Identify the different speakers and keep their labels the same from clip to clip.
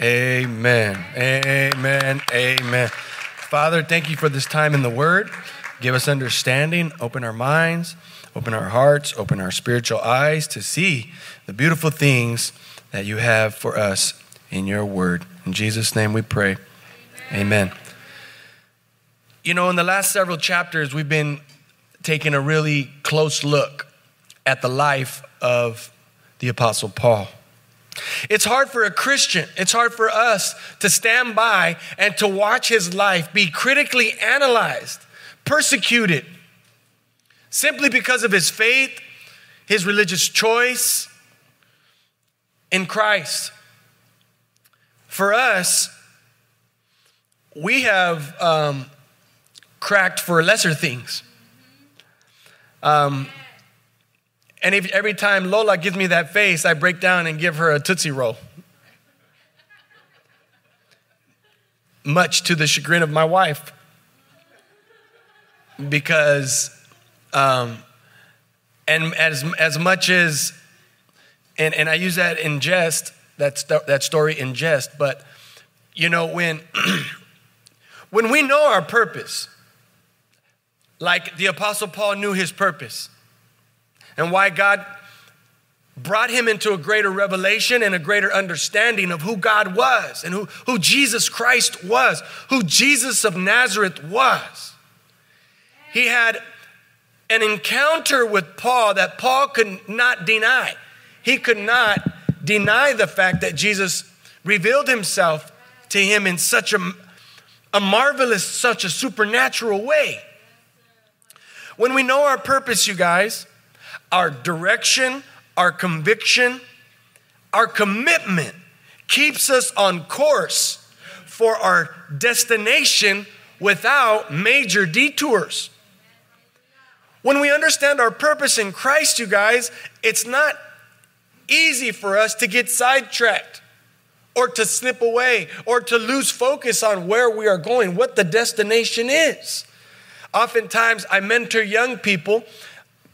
Speaker 1: Amen. Amen. Amen. Father, thank you for this time in the Word. Give us understanding, open our minds, open our hearts, open our spiritual eyes to see the beautiful things that you have for us in your Word. In Jesus' name we pray. Amen. Amen. You know, in the last several chapters, we've been taking a really close look at the life of the Apostle Paul. It's hard for a Christian, it's hard for us to stand by and to watch his life be critically analyzed, persecuted, simply because of his faith, his religious choice in Christ. For us, we have um, cracked for lesser things. Um, and if, every time Lola gives me that face, I break down and give her a Tootsie Roll. Much to the chagrin of my wife. Because, um, and as, as much as, and, and I use that in jest, that, that story in jest, but you know, when, when we know our purpose, like the Apostle Paul knew his purpose, and why God brought him into a greater revelation and a greater understanding of who God was and who, who Jesus Christ was, who Jesus of Nazareth was. He had an encounter with Paul that Paul could not deny. He could not deny the fact that Jesus revealed himself to him in such a, a marvelous, such a supernatural way. When we know our purpose, you guys, our direction, our conviction, our commitment keeps us on course for our destination without major detours. When we understand our purpose in Christ, you guys, it's not easy for us to get sidetracked or to slip away or to lose focus on where we are going, what the destination is. Oftentimes, I mentor young people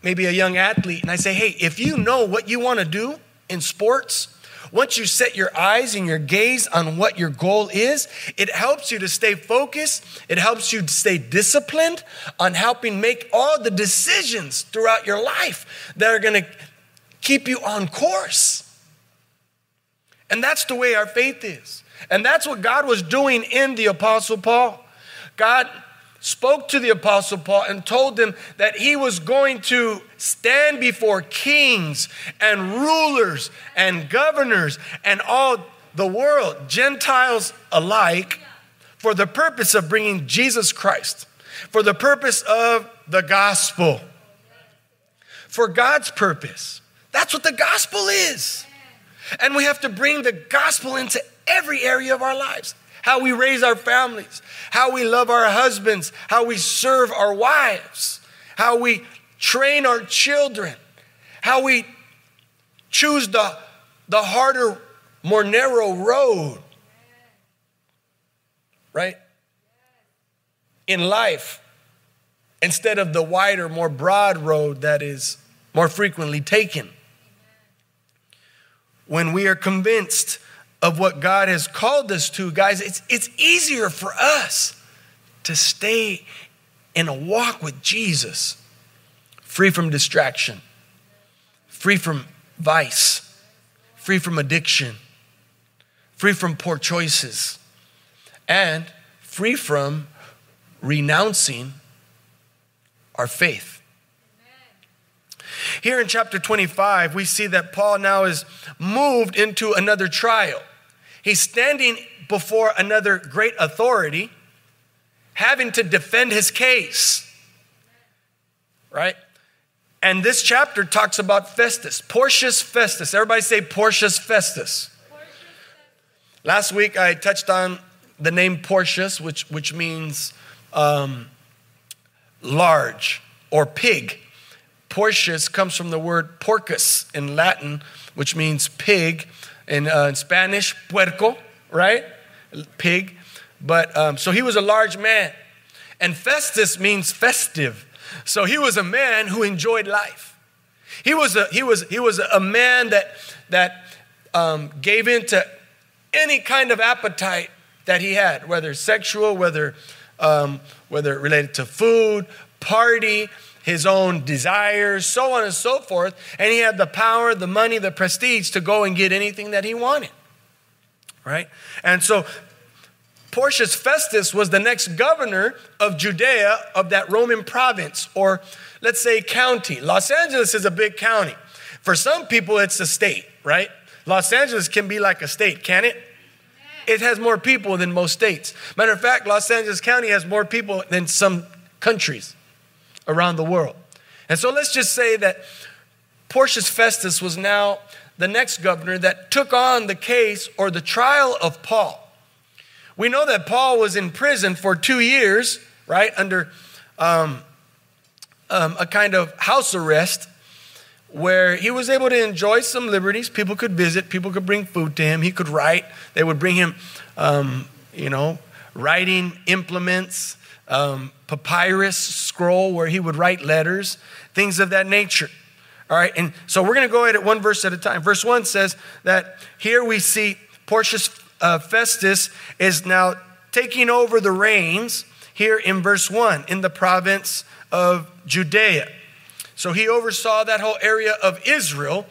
Speaker 1: maybe a young athlete, and I say, hey, if you know what you want to do in sports, once you set your eyes and your gaze on what your goal is, it helps you to stay focused. It helps you to stay disciplined on helping make all the decisions throughout your life that are going to keep you on course. And that's the way our faith is. And that's what God was doing in the Apostle Paul. God spoke to the Apostle Paul and told him that he was going to stand before kings and rulers and governors and all the world, Gentiles alike, for the purpose of bringing Jesus Christ, for the purpose of the gospel, for God's purpose. That's what the gospel is. And we have to bring the gospel into every area of our lives how we raise our families, how we love our husbands, how we serve our wives, how we train our children, how we choose the, the harder, more narrow road, right? In life, instead of the wider, more broad road that is more frequently taken. When we are convinced of what God has called us to, guys, it's, it's easier for us to stay in a walk with Jesus, free from distraction, free from vice, free from addiction, free from poor choices, and free from renouncing our faith. Here in chapter 25, we see that Paul now is moved into another trial. He's standing before another great authority, having to defend his case. Right? And this chapter talks about Festus, Porcius Festus. Everybody say Porcius Festus. Last week I touched on the name Porcius, which, which means um, large or pig. Porcius comes from the word porcus in Latin, which means pig in, uh, in Spanish, puerco, right? Pig. But um, so he was a large man. And Festus means festive. So he was a man who enjoyed life. He was a, he was, he was a man that, that um, gave in to any kind of appetite that he had, whether sexual, whether, um, whether related to food, party, his own desires, so on and so forth. And he had the power, the money, the prestige to go and get anything that he wanted. Right? And so Porcius Festus was the next governor of Judea of that Roman province, or let's say county. Los Angeles is a big county. For some people, it's a state, right? Los Angeles can be like a state, can it? It has more people than most states. Matter of fact, Los Angeles County has more people than some countries around the world. And so let's just say that Porcius Festus was now the next governor that took on the case or the trial of Paul. We know that Paul was in prison for two years, right, under um, um, a kind of house arrest where he was able to enjoy some liberties. People could visit, people could bring food to him, he could write. They would bring him, um, you know, writing implements um, papyrus scroll where he would write letters, things of that nature. All right, and so we're going to go at it one verse at a time. Verse 1 says that here we see Porcius uh, Festus is now taking over the reins here in verse 1 in the province of Judea. So he oversaw that whole area of Israel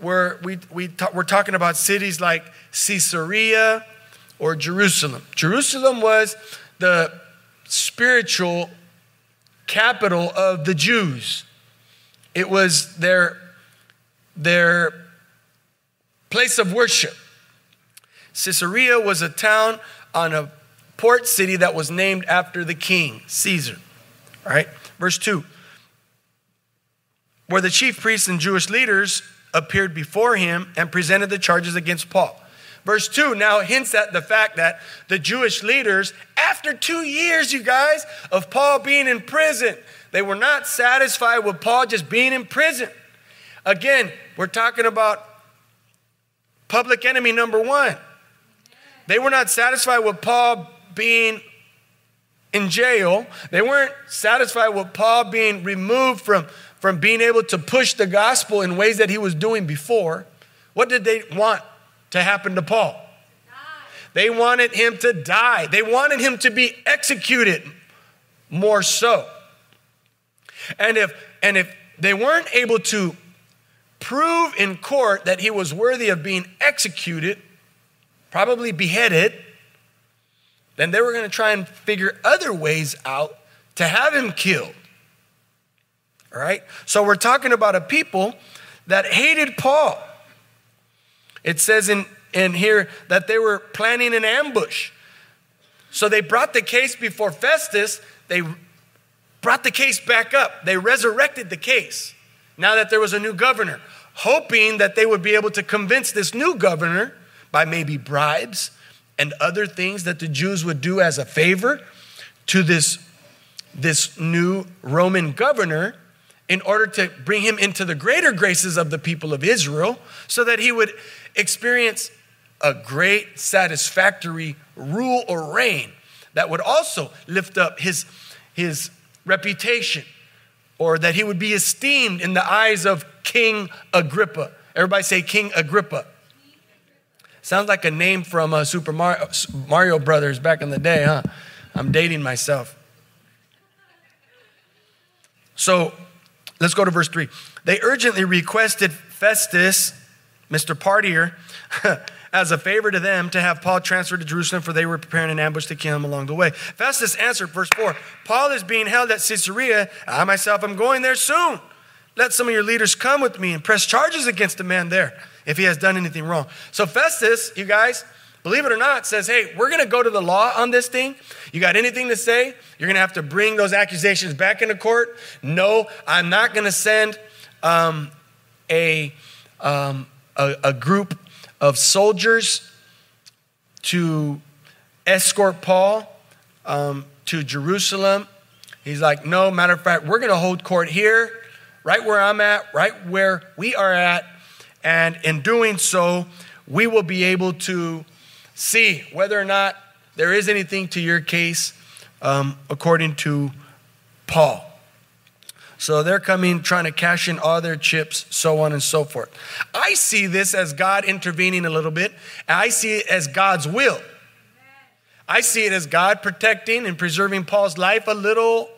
Speaker 1: where we, we ta- we're talking about cities like Caesarea or Jerusalem. Jerusalem was the spiritual capital of the Jews. It was their, their place of worship. Caesarea was a town on a port city that was named after the king, Caesar. All right, verse 2. Where the chief priests and Jewish leaders appeared before him and presented the charges against Paul. Verse 2 now hints at the fact that the Jewish leaders, after two years, you guys, of Paul being in prison, they were not satisfied with Paul just being in prison. Again, we're talking about public enemy number one. They were not satisfied with Paul being in jail. They weren't satisfied with Paul being removed from, from being able to push the gospel in ways that he was doing before. What did they want? To happen to Paul. They wanted him to die. They wanted him to be executed more so. And if and if they weren't able to prove in court that he was worthy of being executed, probably beheaded, then they were going to try and figure other ways out to have him killed. All right? So we're talking about a people that hated Paul. It says in, in here that they were planning an ambush. So they brought the case before Festus. They brought the case back up. They resurrected the case now that there was a new governor, hoping that they would be able to convince this new governor by maybe bribes and other things that the Jews would do as a favor to this, this new Roman governor in order to bring him into the greater graces of the people of Israel so that he would experience a great, satisfactory rule or reign that would also lift up his, his reputation or that he would be esteemed in the eyes of King Agrippa. Everybody say King Agrippa. Sounds like a name from uh, Super Mario, Mario Brothers back in the day, huh? I'm dating myself. So let's go to verse 3. They urgently requested Festus Mr. Partier, as a favor to them to have Paul transferred to Jerusalem, for they were preparing an ambush to kill him along the way. Festus answered, verse 4 Paul is being held at Caesarea. I myself am going there soon. Let some of your leaders come with me and press charges against the man there if he has done anything wrong. So, Festus, you guys, believe it or not, says, Hey, we're going to go to the law on this thing. You got anything to say? You're going to have to bring those accusations back into court. No, I'm not going to send um, a. Um, a, a group of soldiers to escort Paul um, to Jerusalem. He's like, no, matter of fact, we're going to hold court here, right where I'm at, right where we are at. And in doing so, we will be able to see whether or not there is anything to your case um, according to Paul. So they're coming, trying to cash in all their chips, so on and so forth. I see this as God intervening a little bit. I see it as God's will. I see it as God protecting and preserving Paul's life a little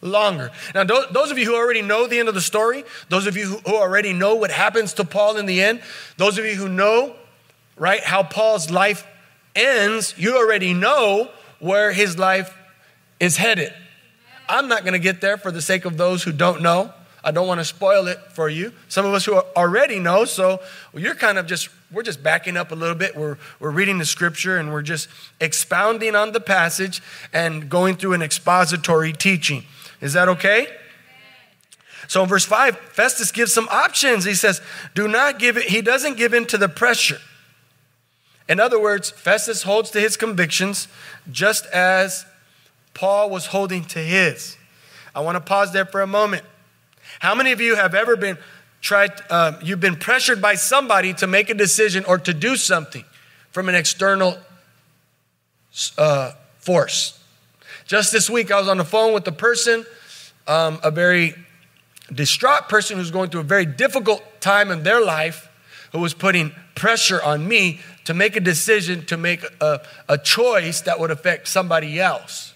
Speaker 1: longer. Now, those of you who already know the end of the story, those of you who already know what happens to Paul in the end, those of you who know, right, how Paul's life ends, you already know where his life is headed. I'm not going to get there for the sake of those who don't know. I don't want to spoil it for you. Some of us who already know, so you're kind of just, we're just backing up a little bit. We're, we're reading the scripture and we're just expounding on the passage and going through an expository teaching. Is that okay? So in verse 5, Festus gives some options. He says, Do not give it, he doesn't give in to the pressure. In other words, Festus holds to his convictions just as Paul was holding to his. I want to pause there for a moment. How many of you have ever been tried, uh, you've been pressured by somebody to make a decision or to do something from an external uh, force? Just this week, I was on the phone with a person, um, a very distraught person who's going through a very difficult time in their life, who was putting pressure on me to make a decision, to make a, a choice that would affect somebody else.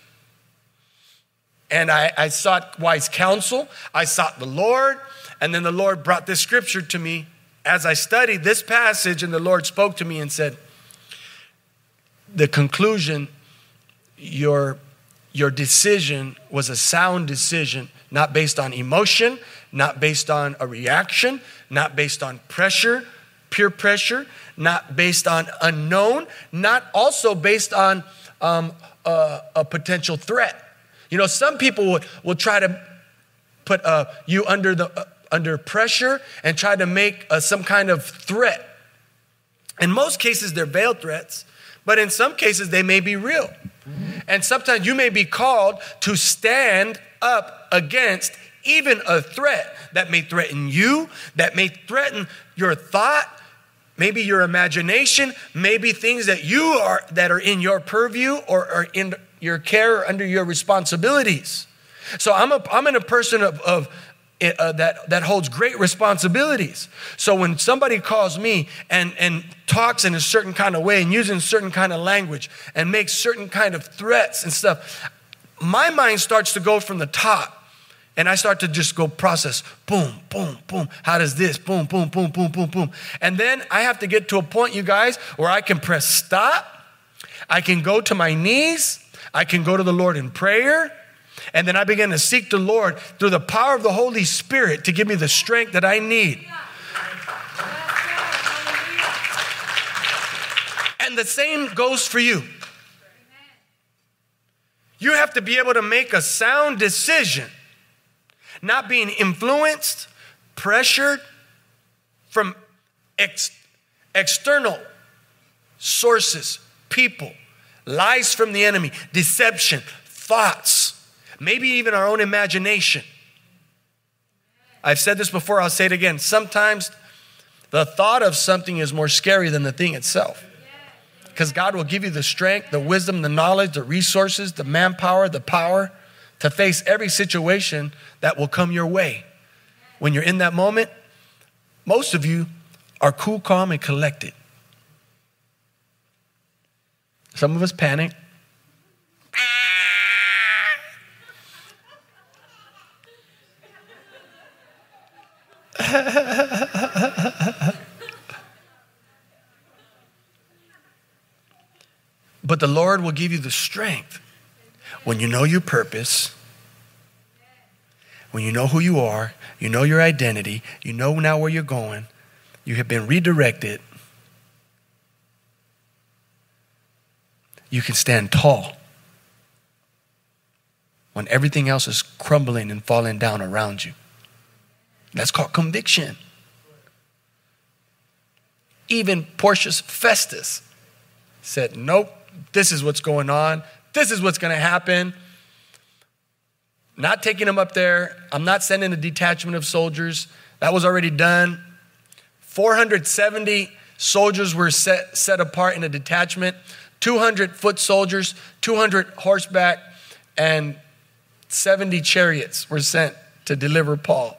Speaker 1: And I, I sought wise counsel, I sought the Lord, and then the Lord brought this scripture to me. As I studied this passage, and the Lord spoke to me and said, The conclusion, your, your decision was a sound decision, not based on emotion, not based on a reaction, not based on pressure, peer pressure, not based on unknown, not also based on um, a, a, potential threat. You know, some people will, will try to put uh, you under, the, uh, under pressure and try to make uh, some kind of threat. In most cases, they're veiled threats, but in some cases, they may be real. And sometimes you may be called to stand up against even a threat that may threaten you, that may threaten your thought, maybe your imagination, maybe things that you are that are in your purview or are in your care under your responsibilities. So I'm a I'm in a person of, of uh, that that holds great responsibilities. So when somebody calls me and and talks in a certain kind of way and using certain kind of language and makes certain kind of threats and stuff, my mind starts to go from the top and I start to just go process boom, boom, boom. How does this? Boom, boom, boom, boom, boom, boom. And then I have to get to a point, you guys, where I can press stop. I can go to my knees. I can go to the Lord in prayer. And then I begin to seek the Lord through the power of the Holy Spirit to give me the strength that I need. And the same goes for you. You have to be able to make a sound decision not being influenced, pressured from ex- external sources, people, lies from the enemy, deception, thoughts, maybe even our own imagination. I've said this before, I'll say it again. Sometimes the thought of something is more scary than the thing itself. Because God will give you the strength, the wisdom, the knowledge, the resources, the manpower, the power to face every situation that will come your way. When you're in that moment, most of you are cool, calm, and collected. Some of us panic. but the Lord will give you the strength when you know your purpose, when you know who you are, you know your identity, you know now where you're going, you have been redirected, you can stand tall when everything else is crumbling and falling down around you. That's called conviction. Even Porcius Festus said, Nope, this is what's going on. This is what's going to happen. Not taking them up there. I'm not sending a detachment of soldiers. That was already done. 470 soldiers were set, set apart in a detachment 200 foot soldiers, 200 horseback, and 70 chariots were sent to deliver Paul.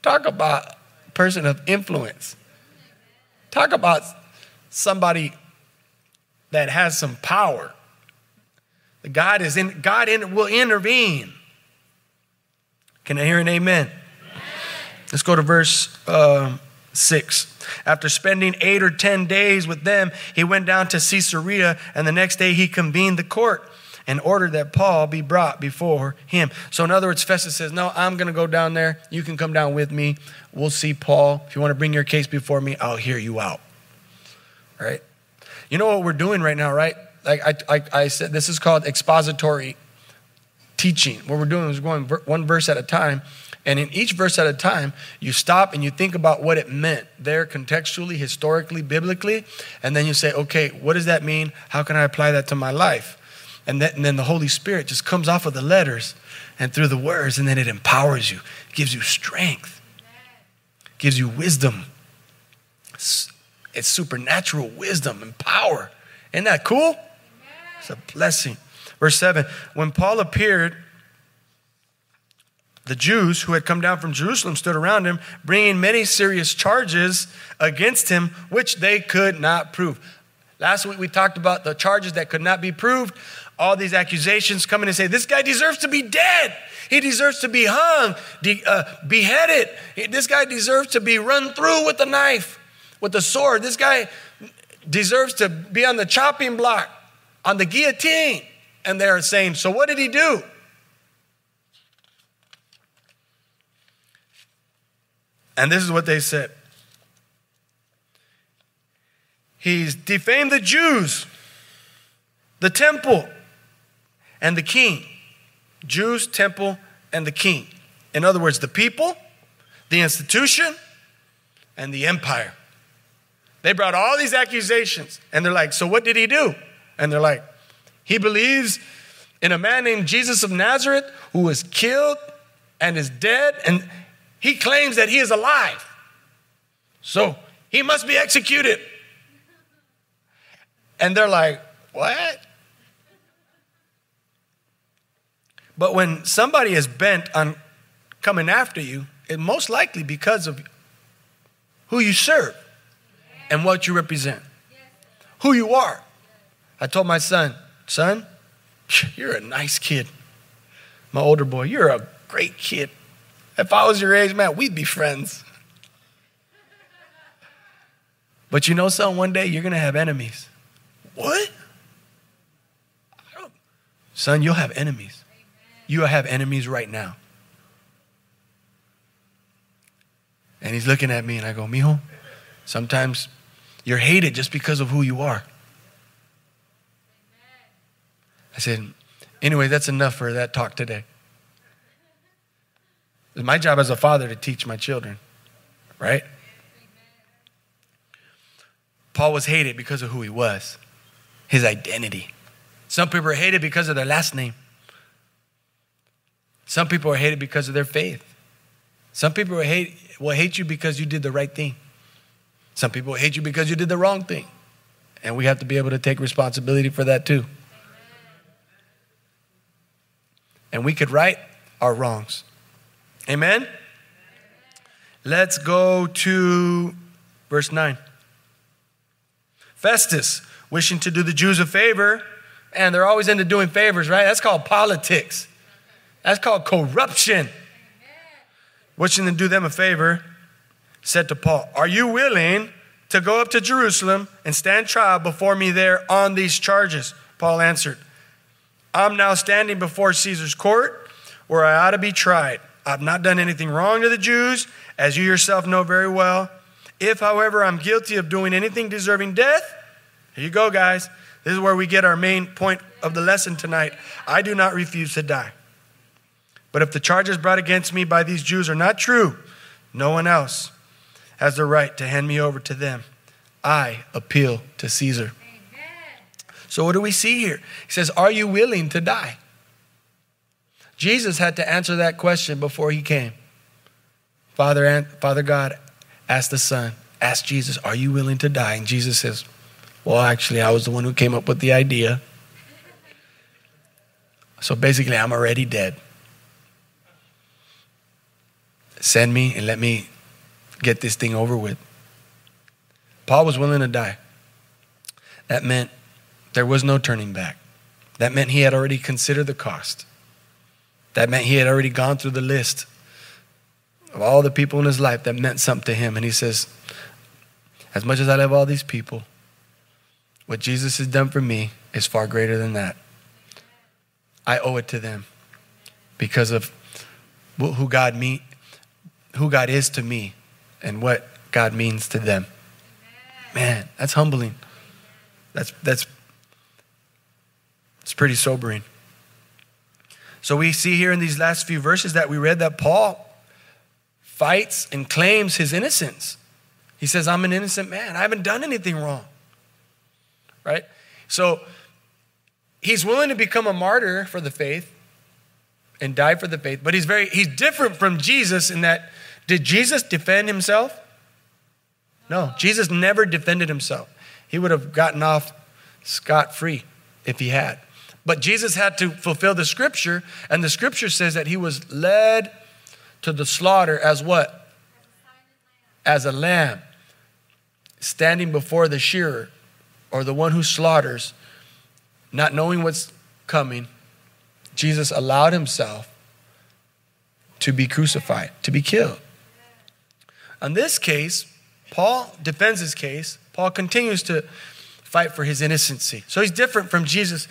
Speaker 1: Talk about a person of influence. Talk about somebody that has some power. God is in God in, will intervene. Can I hear an amen? amen. Let's go to verse uh, 6. After spending eight or ten days with them, he went down to Caesarea, and the next day he convened the court and ordered that Paul be brought before him. So, in other words, Festus says, No, I'm going to go down there. You can come down with me. We'll see Paul. If you want to bring your case before me, I'll hear you out. All right? You know what we're doing right now, right? Like I, I, I said, this is called expository teaching. What we're doing is going one verse at a time. And in each verse at a time, you stop and you think about what it meant there contextually, historically, biblically. And then you say, okay, what does that mean? How can I apply that to my life? And, and then the Holy Spirit just comes off of the letters and through the words, and then it empowers you, gives you strength, gives you wisdom. It's supernatural wisdom and power. Isn't that cool? It's a blessing. Verse 7 When Paul appeared, the Jews who had come down from Jerusalem stood around him, bringing many serious charges against him, which they could not prove. Last week we talked about the charges that could not be proved all these accusations coming and say, This guy deserves to be dead. He deserves to be hung, de- uh, beheaded. This guy deserves to be run through with a knife, with a sword. This guy deserves to be on the chopping block, on the guillotine. And they're saying, So what did he do? And this is what they said He's defamed the Jews, the temple and the king. Jews, temple, and the king. In other words, the people, the institution, and the empire. They brought all these accusations, and they're like, So what did he do? And they're like, He believes in a man named Jesus of Nazareth who was killed and is dead, and he claims that he is alive. So he must be executed. And they're like, What? But when somebody is bent on coming after you, it's most likely because of who you serve and what you represent, who you are. I told my son, son, you're a nice kid. My older boy, you're a great kid. If I was your age, man, we'd be friends. But you know something? One day you're going to have enemies. What? Son, you'll have enemies. You have enemies right now. And he's looking at me, and I go, Mijo, sometimes you're hated just because of who you are. I said, anyway, that's enough for that talk today. It's my job as a father to teach my children, right? Paul was hated because of who he was, his identity. Some people are hated because of their last name. Some people are hated because of their faith. Some people will hate, will hate you because you did the right thing. Some people will hate you because you did the wrong thing. And we have to be able to take responsibility for that too. And we could right our wrongs. Amen? Let's go to verse 9. Festus, wishing to do the Jews a favor, and they're always into doing favors, right? That's called politics. That's called corruption. Wishing to do them a favor, said to Paul, Are you willing to go up to Jerusalem and stand trial before me there on these charges? Paul answered, I'm now standing before Caesar's court where I ought to be tried. I've not done anything wrong to the Jews, as you yourself know very well. If, however, I'm guilty of doing anything deserving death, here you go, guys. This is where we get our main point of the lesson tonight. I do not refuse to die. But if the charges brought against me by these Jews are not true, no one else has the right to hand me over to them. I appeal to Caesar. Amen. So, what do we see here? He says, Are you willing to die? Jesus had to answer that question before he came. Father, Father God asked the Son, asked Jesus, Are you willing to die? And Jesus says, Well, actually, I was the one who came up with the idea. So basically, I'm already dead. Send me and let me get this thing over with. Paul was willing to die. That meant there was no turning back. That meant he had already considered the cost. That meant he had already gone through the list of all the people in his life that meant something to him. And he says, As much as I love all these people, what Jesus has done for me is far greater than that. I owe it to them because of who God me, who God is to me, and what God means to them. Man, that's humbling. That's that's it's pretty sobering. So we see here in these last few verses that we read that Paul fights and claims his innocence. He says, I'm an innocent man. I haven't done anything wrong. Right? So he's willing to become a martyr for the faith and die for the faith, but he's very he's different from Jesus in that did Jesus defend himself? No, Jesus never defended himself. He would have gotten off scot free if he had. But Jesus had to fulfill the scripture, and the scripture says that he was led to the slaughter as what? As a lamb, standing before the shearer or the one who slaughters, not knowing what's coming. Jesus allowed himself to be crucified, to be killed. In this case, Paul defends his case. Paul continues to fight for his innocency. So he's different from Jesus.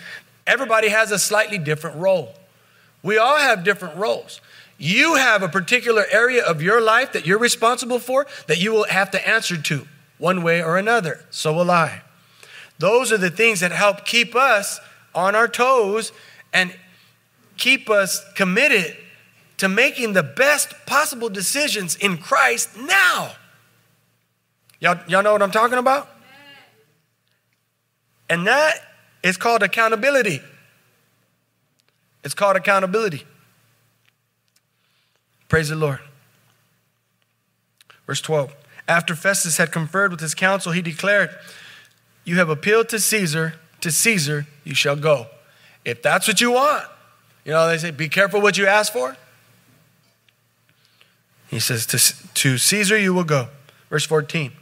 Speaker 1: Everybody has a slightly different role. We all have different roles. You have a particular area of your life that you're responsible for that you will have to answer to one way or another. So will I. Those are the things that help keep us on our toes and keep us committed to making the best possible decisions in Christ now. Y'all, y'all know what I'm talking about? And that is called accountability. It's called accountability. Praise the Lord. Verse 12. After Festus had conferred with his council, he declared, You have appealed to Caesar, to Caesar you shall go. If that's what you want, you know, they say, Be careful what you ask for. He says, To, to Caesar you will go. Verse 14.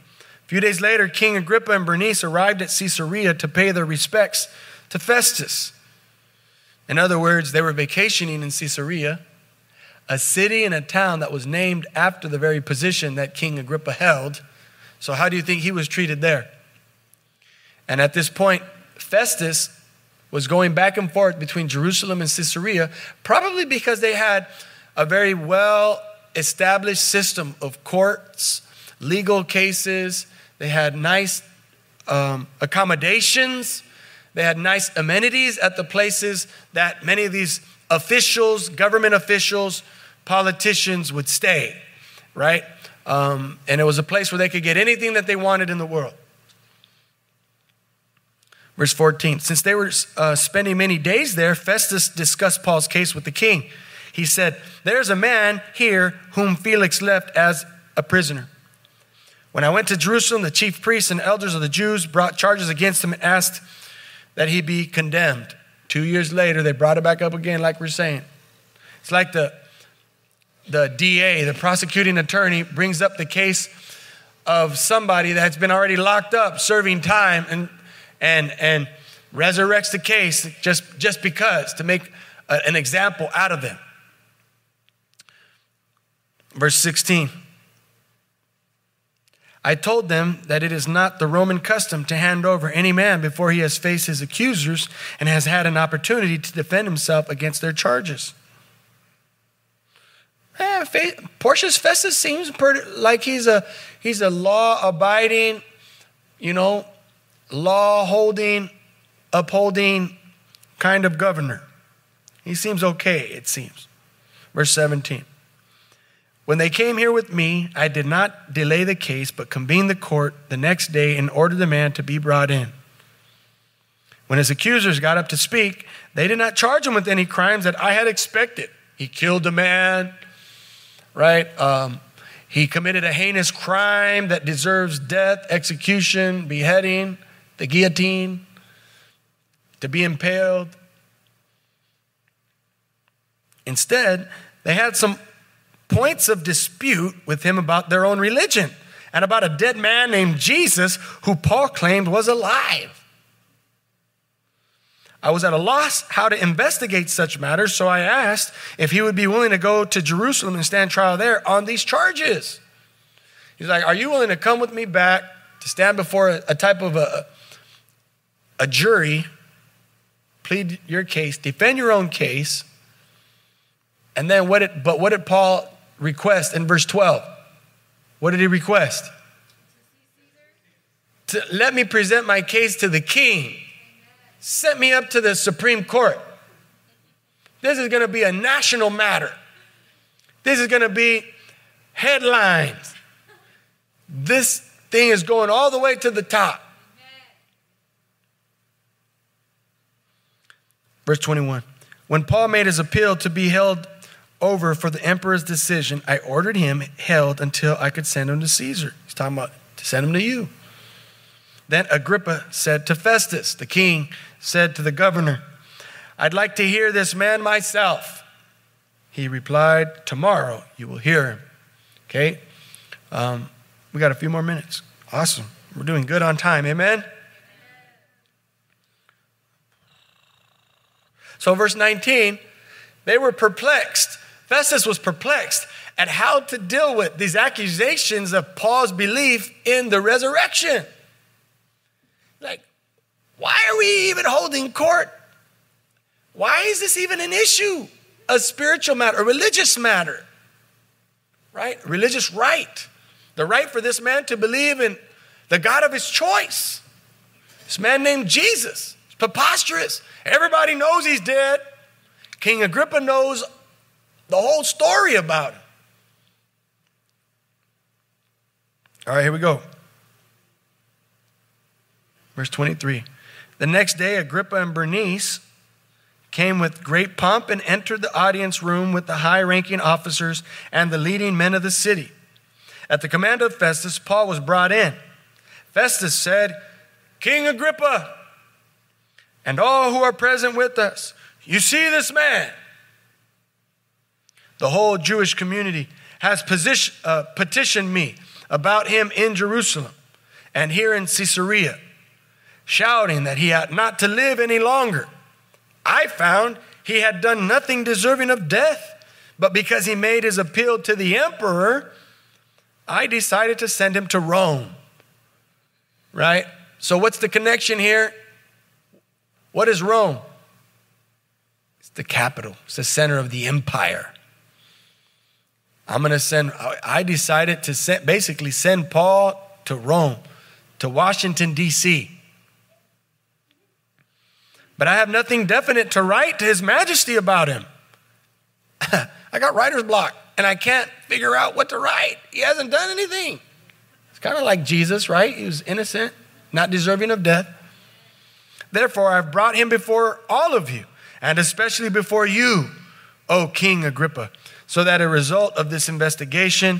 Speaker 1: Few days later, King Agrippa and Bernice arrived at Caesarea to pay their respects to Festus. In other words, they were vacationing in Caesarea, a city and a town that was named after the very position that King Agrippa held. So, how do you think he was treated there? And at this point, Festus was going back and forth between Jerusalem and Caesarea, probably because they had a very well established system of courts, legal cases. They had nice um, accommodations they had nice amenities at the places that many of these officials, government officials, politicians would stay, right? Um, and it was a place where they could get anything that they wanted in the world. Verse 14 Since they were uh, spending many days there, Festus discussed Paul's case with the king. He said, There's a man here whom Felix left as a prisoner. When I went to Jerusalem, the chief priests and elders of the Jews brought charges against him and asked, that he be condemned. Two years later, they brought it back up again, like we're saying. It's like the, the DA, the prosecuting attorney, brings up the case of somebody that's been already locked up serving time and, and, and resurrects the case just, just because to make a, an example out of them. Verse 16. I told them that it is not the Roman custom to hand over any man before he has faced his accusers and has had an opportunity to defend himself against their charges. Eh, Porcius Festus seems pretty, like he's a, he's a law abiding, you know, law holding, upholding kind of governor. He seems okay, it seems. Verse 17. When they came here with me, I did not delay the case, but convened the court the next day and ordered the man to be brought in. When his accusers got up to speak, they did not charge him with any crimes that I had expected. He killed a man, right? Um, he committed a heinous crime that deserves death, execution, beheading, the guillotine, to be impaled. Instead, they had some points of dispute with him about their own religion and about a dead man named Jesus who Paul claimed was alive. I was at a loss how to investigate such matters, so I asked if he would be willing to go to Jerusalem and stand trial there on these charges. He's like, Are you willing to come with me back to stand before a, type of a, a jury, plead your case, defend your own case? And then what did, but what did Paul request in verse 12? What did he request? To let me present my case to the king. Set me up to the Supreme Court. This is going to be a national matter. This is going to be headlines. This thing is going all the way to the top. Verse 21. When Paul made his appeal to be held over for the emperor's decision, I ordered him held until I could send him to Caesar. He's talking about to send him to you. Then Agrippa said to Festus, the king said to the governor, I'd like to hear this man myself. He replied, Tomorrow you will hear him. Okay? Um, we got a few more minutes. Awesome. We're doing good on time. Amen? So, verse 19, they were perplexed. Festus was perplexed at how to deal with these accusations of Paul's belief in the resurrection. Like, why are we even holding court? Why is this even an issue? A spiritual matter, a religious matter, right? Religious right. The right for this man to believe in the God of his choice. This man named Jesus. It's preposterous. Everybody knows he's dead. King Agrippa knows the whole story about him. All right, here we go. Verse 23. The next day, Agrippa and Bernice came with great pomp and entered the audience room with the high ranking officers and the leading men of the city. At the command of Festus, Paul was brought in. Festus said, King Agrippa, and all who are present with us, you see this man. The whole Jewish community has position, uh, petitioned me about him in Jerusalem and here in Caesarea shouting that he ought not to live any longer. I found he had done nothing deserving of death, but because he made his appeal to the emperor, I decided to send him to Rome. Right? So, what's the connection here? What is Rome? It's the capital, it's the center of the empire. I'm going to send, I decided to send, basically send Paul to Rome, to Washington, D.C. But I have nothing definite to write to His Majesty about him. I got writer's block and I can't figure out what to write. He hasn't done anything. It's kind of like Jesus, right? He was innocent, not deserving of death. Therefore, I've brought him before all of you, and especially before you, O King Agrippa, so that a result of this investigation,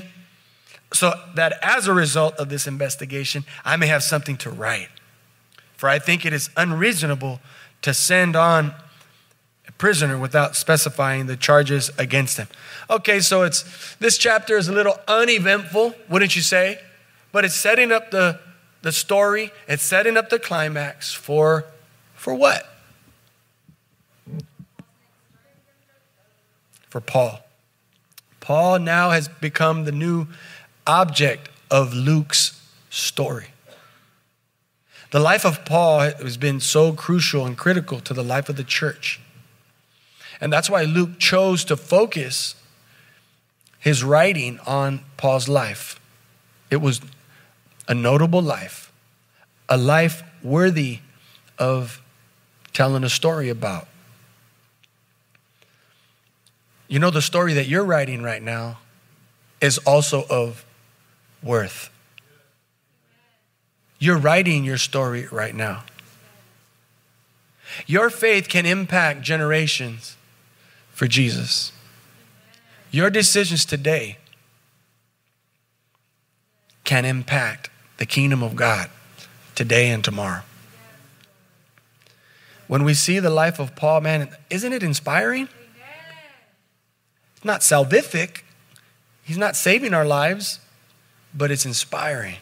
Speaker 1: so that as a result of this investigation, I may have something to write. For I think it is unreasonable to send on a prisoner without specifying the charges against him. Okay, so it's this chapter is a little uneventful, wouldn't you say? But it's setting up the, the story, it's setting up the climax for for what? For Paul. Paul now has become the new object of Luke's story. The life of Paul has been so crucial and critical to the life of the church. And that's why Luke chose to focus his writing on Paul's life. It was a notable life, a life worthy of telling a story about. You know, the story that you're writing right now is also of worth. You're writing your story right now. Your faith can impact generations for Jesus. Your decisions today can impact the kingdom of God today and tomorrow. When we see the life of Paul, man, isn't it inspiring? It's not salvific, He's not saving our lives, but it's inspiring.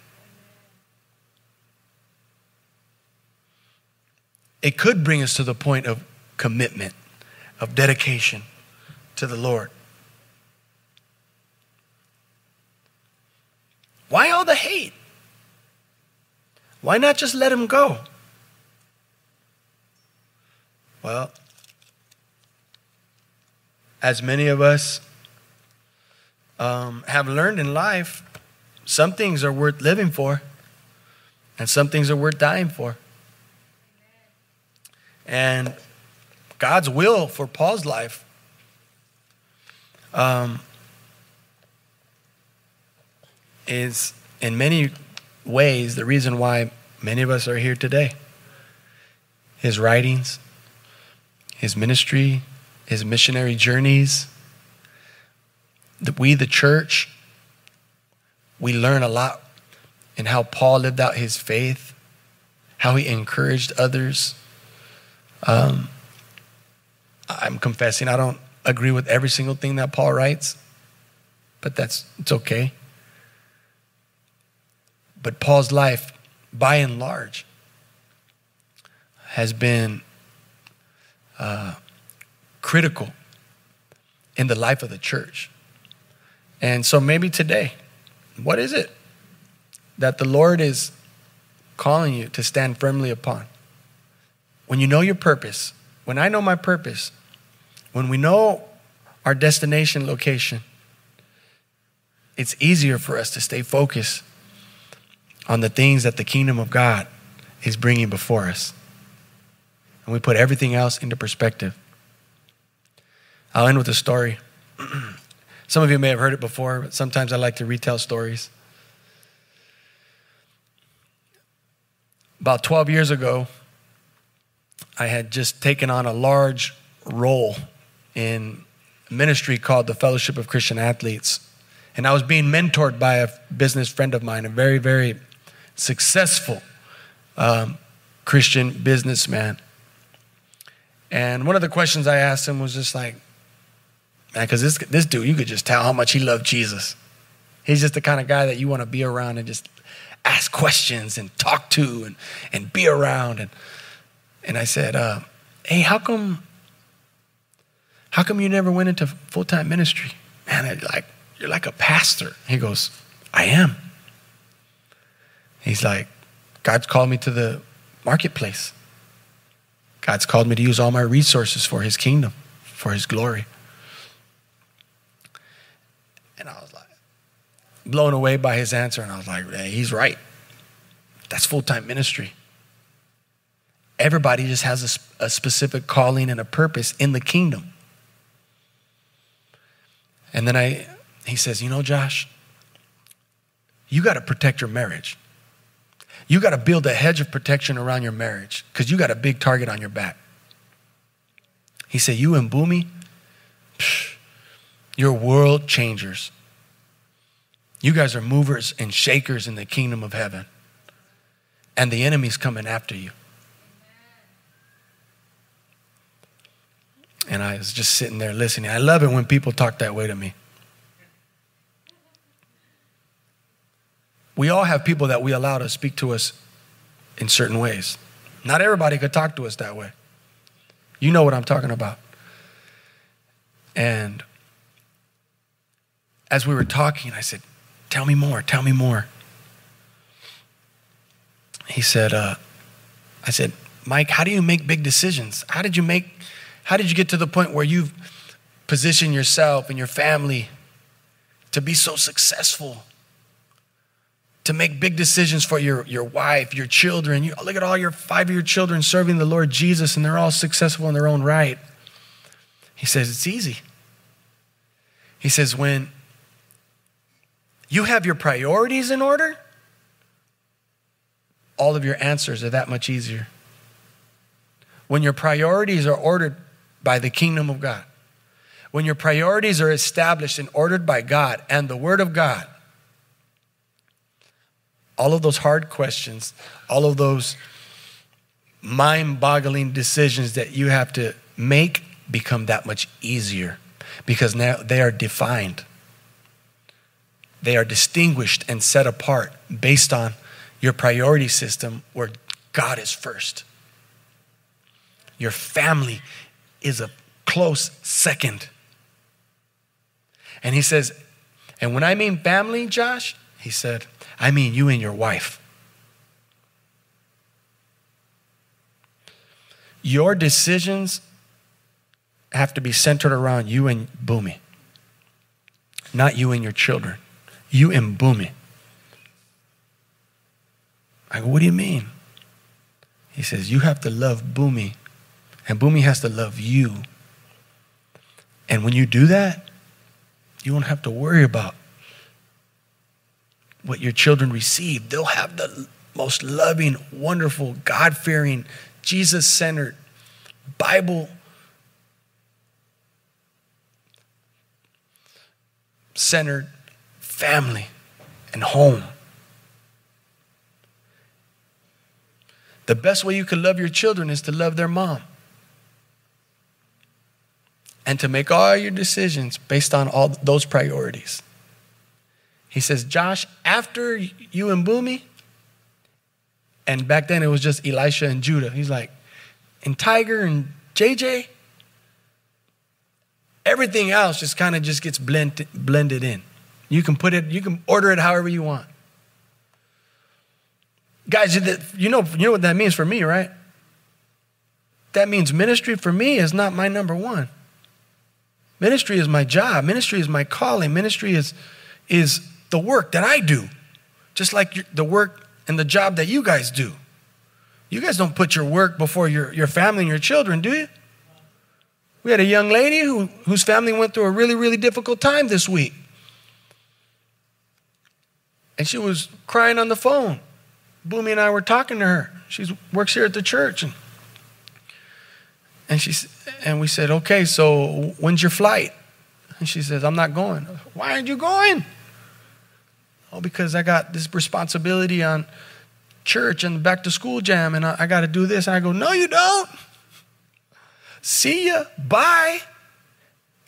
Speaker 1: It could bring us to the point of commitment, of dedication to the Lord. Why all the hate? Why not just let him go? Well, as many of us um, have learned in life, some things are worth living for, and some things are worth dying for. And God's will for Paul's life um, is, in many ways, the reason why many of us are here today. His writings, his ministry, his missionary journeys. That We, the church, we learn a lot in how Paul lived out his faith, how he encouraged others. Um, I'm confessing I don't agree with every single thing that Paul writes, but that's it's okay. But Paul's life, by and large, has been uh, critical in the life of the church. And so maybe today, what is it that the Lord is calling you to stand firmly upon? When you know your purpose, when I know my purpose, when we know our destination location, it's easier for us to stay focused on the things that the kingdom of God is bringing before us. And we put everything else into perspective. I'll end with a story. Some of you may have heard it before, but sometimes I like to retell stories. About 12 years ago, I had just taken on a large role in a ministry called the Fellowship of Christian Athletes. And I was being mentored by a business friend of mine, a very, very successful um, Christian businessman. And one of the questions I asked him was just like, man, because this, this dude, you could just tell how much he loved Jesus. He's just the kind of guy that you want to be around and just ask questions and talk to and, and be around. And, and I said, uh, hey, how come, how come you never went into full-time ministry? Man, I, like, you're like a pastor. He goes, I am. He's like, God's called me to the marketplace. God's called me to use all my resources for his kingdom, for his glory. And I was like, blown away by his answer. And I was like, hey, he's right. That's full time ministry. Everybody just has a, a, specific calling and a purpose in the kingdom. And then I, he says, you know, Josh, you got to protect your marriage. You got to build a hedge of protection around your marriage because you got a big target on your back. He said, You and Boomy, psh, you're world changers. You guys are movers and shakers in the kingdom of heaven. And the enemy's coming after you. And I was just sitting there listening. I love it when people talk that way to me. we all have people that we allow to speak to us in certain ways. Not everybody could talk to us that way. You know what I'm talking about. And as we were talking, I said, Tell me more, tell me more. He said, uh, I said, Mike, how do you make big decisions? How did you make, how did you get to the point where you've positioned yourself and your family to be so successful? to make big decisions for your, your wife, your children. You, look at all your five of your children serving the Lord Jesus, and they're all successful in their own right. He says, It's easy. He says, When you have your priorities in order, all of your answers are that much easier. When your priorities are ordered by the kingdom of God, when your priorities are established and ordered by God and the Word of God, all of those hard questions, all of those mind boggling decisions that you have to make become that much easier because now they are defined. They are distinguished and set apart based on your priority system where God is first. Your family is a close second. And he says, and when I mean family, Josh, he said, I mean you and your wife. Your decisions have to be centered around you and Boomy, not you and your children. You and Boomy. I go, what do you mean? He says, you have to love Boomy, and Boomy has to love you. And when you do that, you won't have to worry about what your children receive. They'll have the most loving, wonderful, God fearing, Jesus centered, Bible centered family and home. The best way you can love your children is to love their mom. And to make all your decisions based on all those priorities. He says, Josh, after you and Boomy, and back then it was just Elisha and Judah. He's like, and Tiger and JJ, everything else just kind of just gets blended, blended in. You can put it, you can order it however you want. Guys, you know, you know what that means for me, right? That means ministry for me is not my number one. Ministry is my job. Ministry is my calling. Ministry is, is the work that I do, just like the work and the job that you guys do. You guys don't put your work before your, your family and your children, do you? We had a young lady who, whose family went through a really, really difficult time this week. And she was crying on the phone. Boomy and I were talking to her. She works here at the church. And, and, she, and we said, okay, so when's your flight? And she says, I'm not going. Why aren't you going? Oh, because I got this responsibility on church and back to school jam, and I, I got to do this. And I go, no, you don't. See ya. Bye.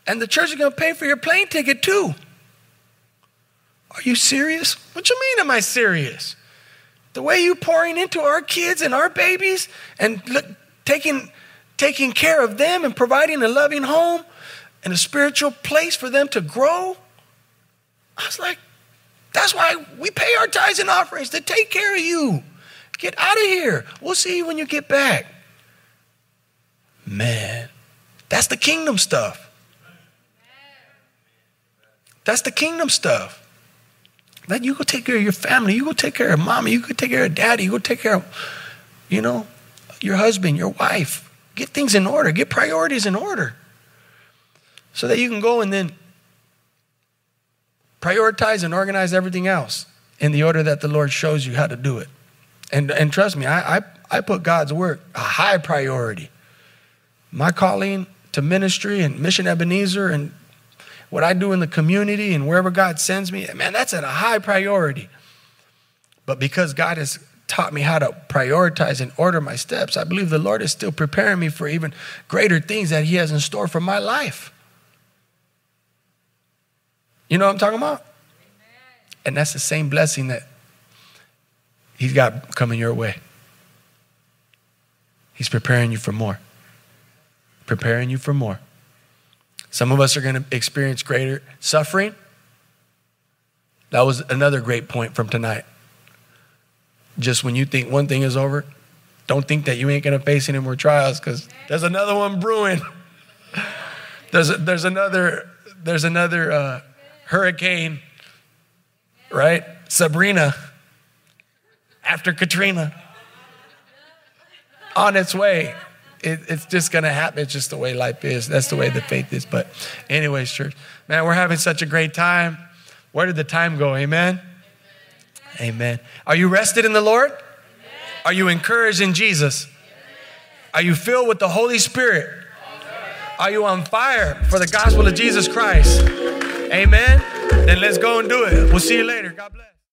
Speaker 1: And the church is going to pay for your plane ticket too. Are you serious? What you mean, am I serious? The way you pouring into our kids and our babies and look, taking, taking care of them and providing a loving home and a spiritual place for them to grow. I was like, that's why we pay our tithes and offerings to take care of you. Get out of here. We'll see you when you get back. Man, that's the kingdom stuff. That's the kingdom stuff. Let you go take care of your family. You go take care of mommy. You go take care of daddy. You go take care of, you know, your husband, your wife. Get things in order. Get priorities in order. So that you can go and then prioritize and organize everything else in the order that the Lord shows you how to do it. And, and trust me, I, I, I put God's work a high priority. My calling to ministry and Mission Ebenezer and what I do in the community and wherever God sends me, man, that's at a high priority. But because God has taught me how to prioritize and order my steps, I believe the Lord is still preparing me for even greater things that He has in store for my life. You know what I'm talking about? Amen. And that's the same blessing that He's got coming your way. He's preparing you for more. Preparing you for more. Some of us are going to experience greater suffering. That was another great point from tonight. Just when you think one thing is over, don't think that you ain't going to face any more trials because there's another one brewing. there's, there's another, there's another uh, hurricane, right? Sabrina after Katrina on its way it, it's just going to happen. It's just the way life is. That's the way the faith is. But, anyways, church, man, we're having such a great time. Where did the time go? Amen? Amen. Are you rested in the Lord? Are you encouraged in Jesus? Are you filled with the Holy Spirit? Are you on fire for the gospel of Jesus Christ? Amen. Then let's go and do it. We'll see you later. God bless.